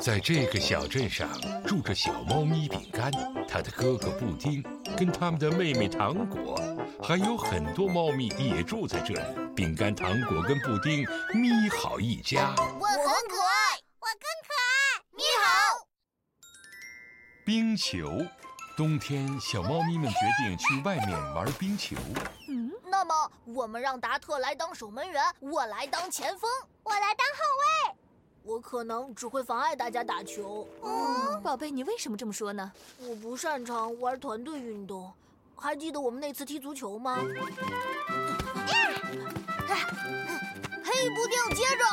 在这个小镇上住着小猫咪饼干，它的哥哥布丁，跟他们的妹妹糖果，还有很多猫咪也住在这里。饼干、糖果跟布丁，咪好一家。我很可爱，我更可爱。咪好。冰球，冬天小猫咪们决定去外面玩冰球。嗯，那么我们让达特来当守门员，我来当前锋，我来当后卫。我可能只会妨碍大家打球。嗯，宝贝，你为什么这么说呢？我不擅长玩团队运动。还记得我们那次踢足球吗？嘿，布丁，接着！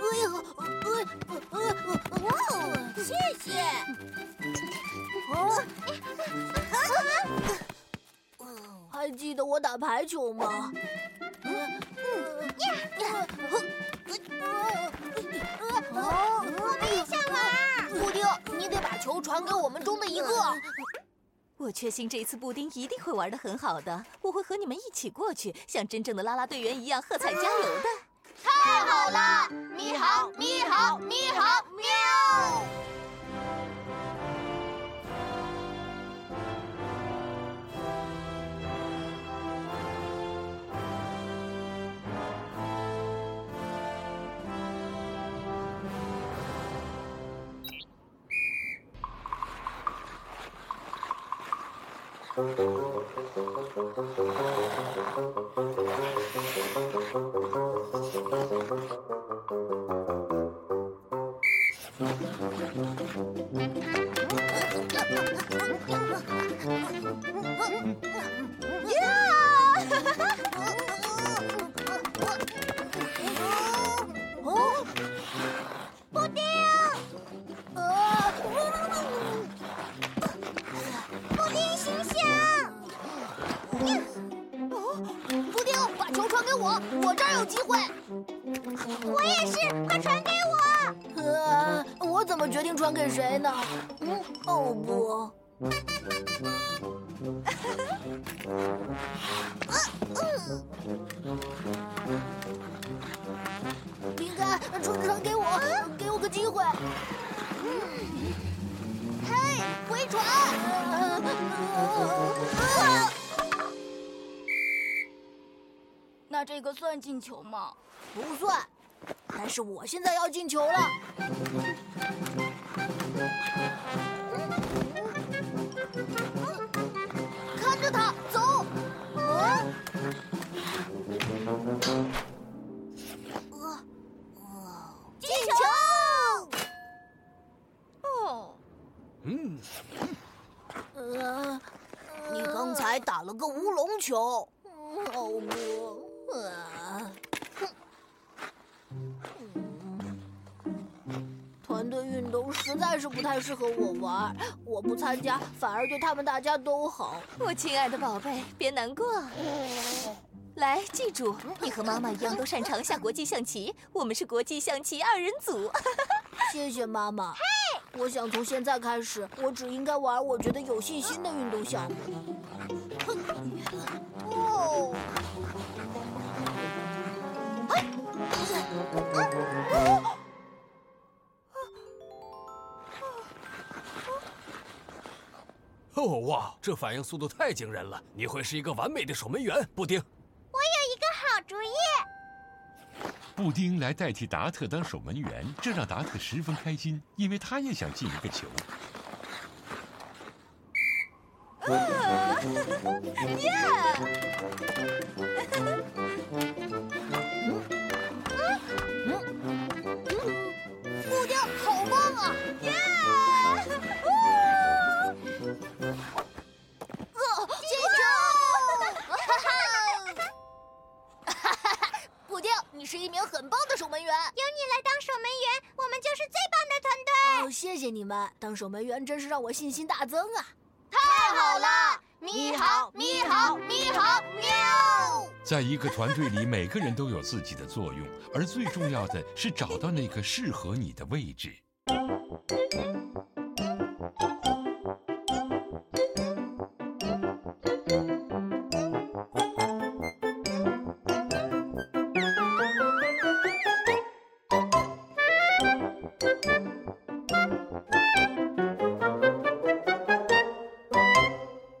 哎呀，哇，谢谢。还记得我打排球吗？哦，传给我们中的一个。我确信这次布丁一定会玩的很好的。我会和你们一起过去，像真正的啦啦队员一样喝彩加油的。太好了！咪好，咪好，咪好，喵！我 快传给我。呃，我怎么决定传给谁呢？嗯，哦不。饼干，传传给我，给我个机会。嘿，回传。那这个算进球吗？不算，是我现在要进球了。看着他走。进球！哦。嗯。呃，你刚才打了个乌龙球。哦不。啊！在是不太适合我玩，我不参加反而对他们大家都好。我亲爱的宝贝，别难过。来，记住，你和妈妈一样都擅长下国际象棋，我们是国际象棋二人组。谢谢妈妈。嘿，我想从现在开始，我只应该玩我觉得有信心的运动项目。哦。哦哇，这反应速度太惊人了！你会是一个完美的守门员，布丁。我有一个好主意。布丁来代替达特当守门员，这让达特十分开心，因为他也想进一个球。耶！是最棒的团队。哦，谢谢你们，当守门员真是让我信心大增啊！太好了，咪好，咪好，咪好，喵！在一个团队里，每个人都有自己的作用，而最重要的是找到那个适合你的位置。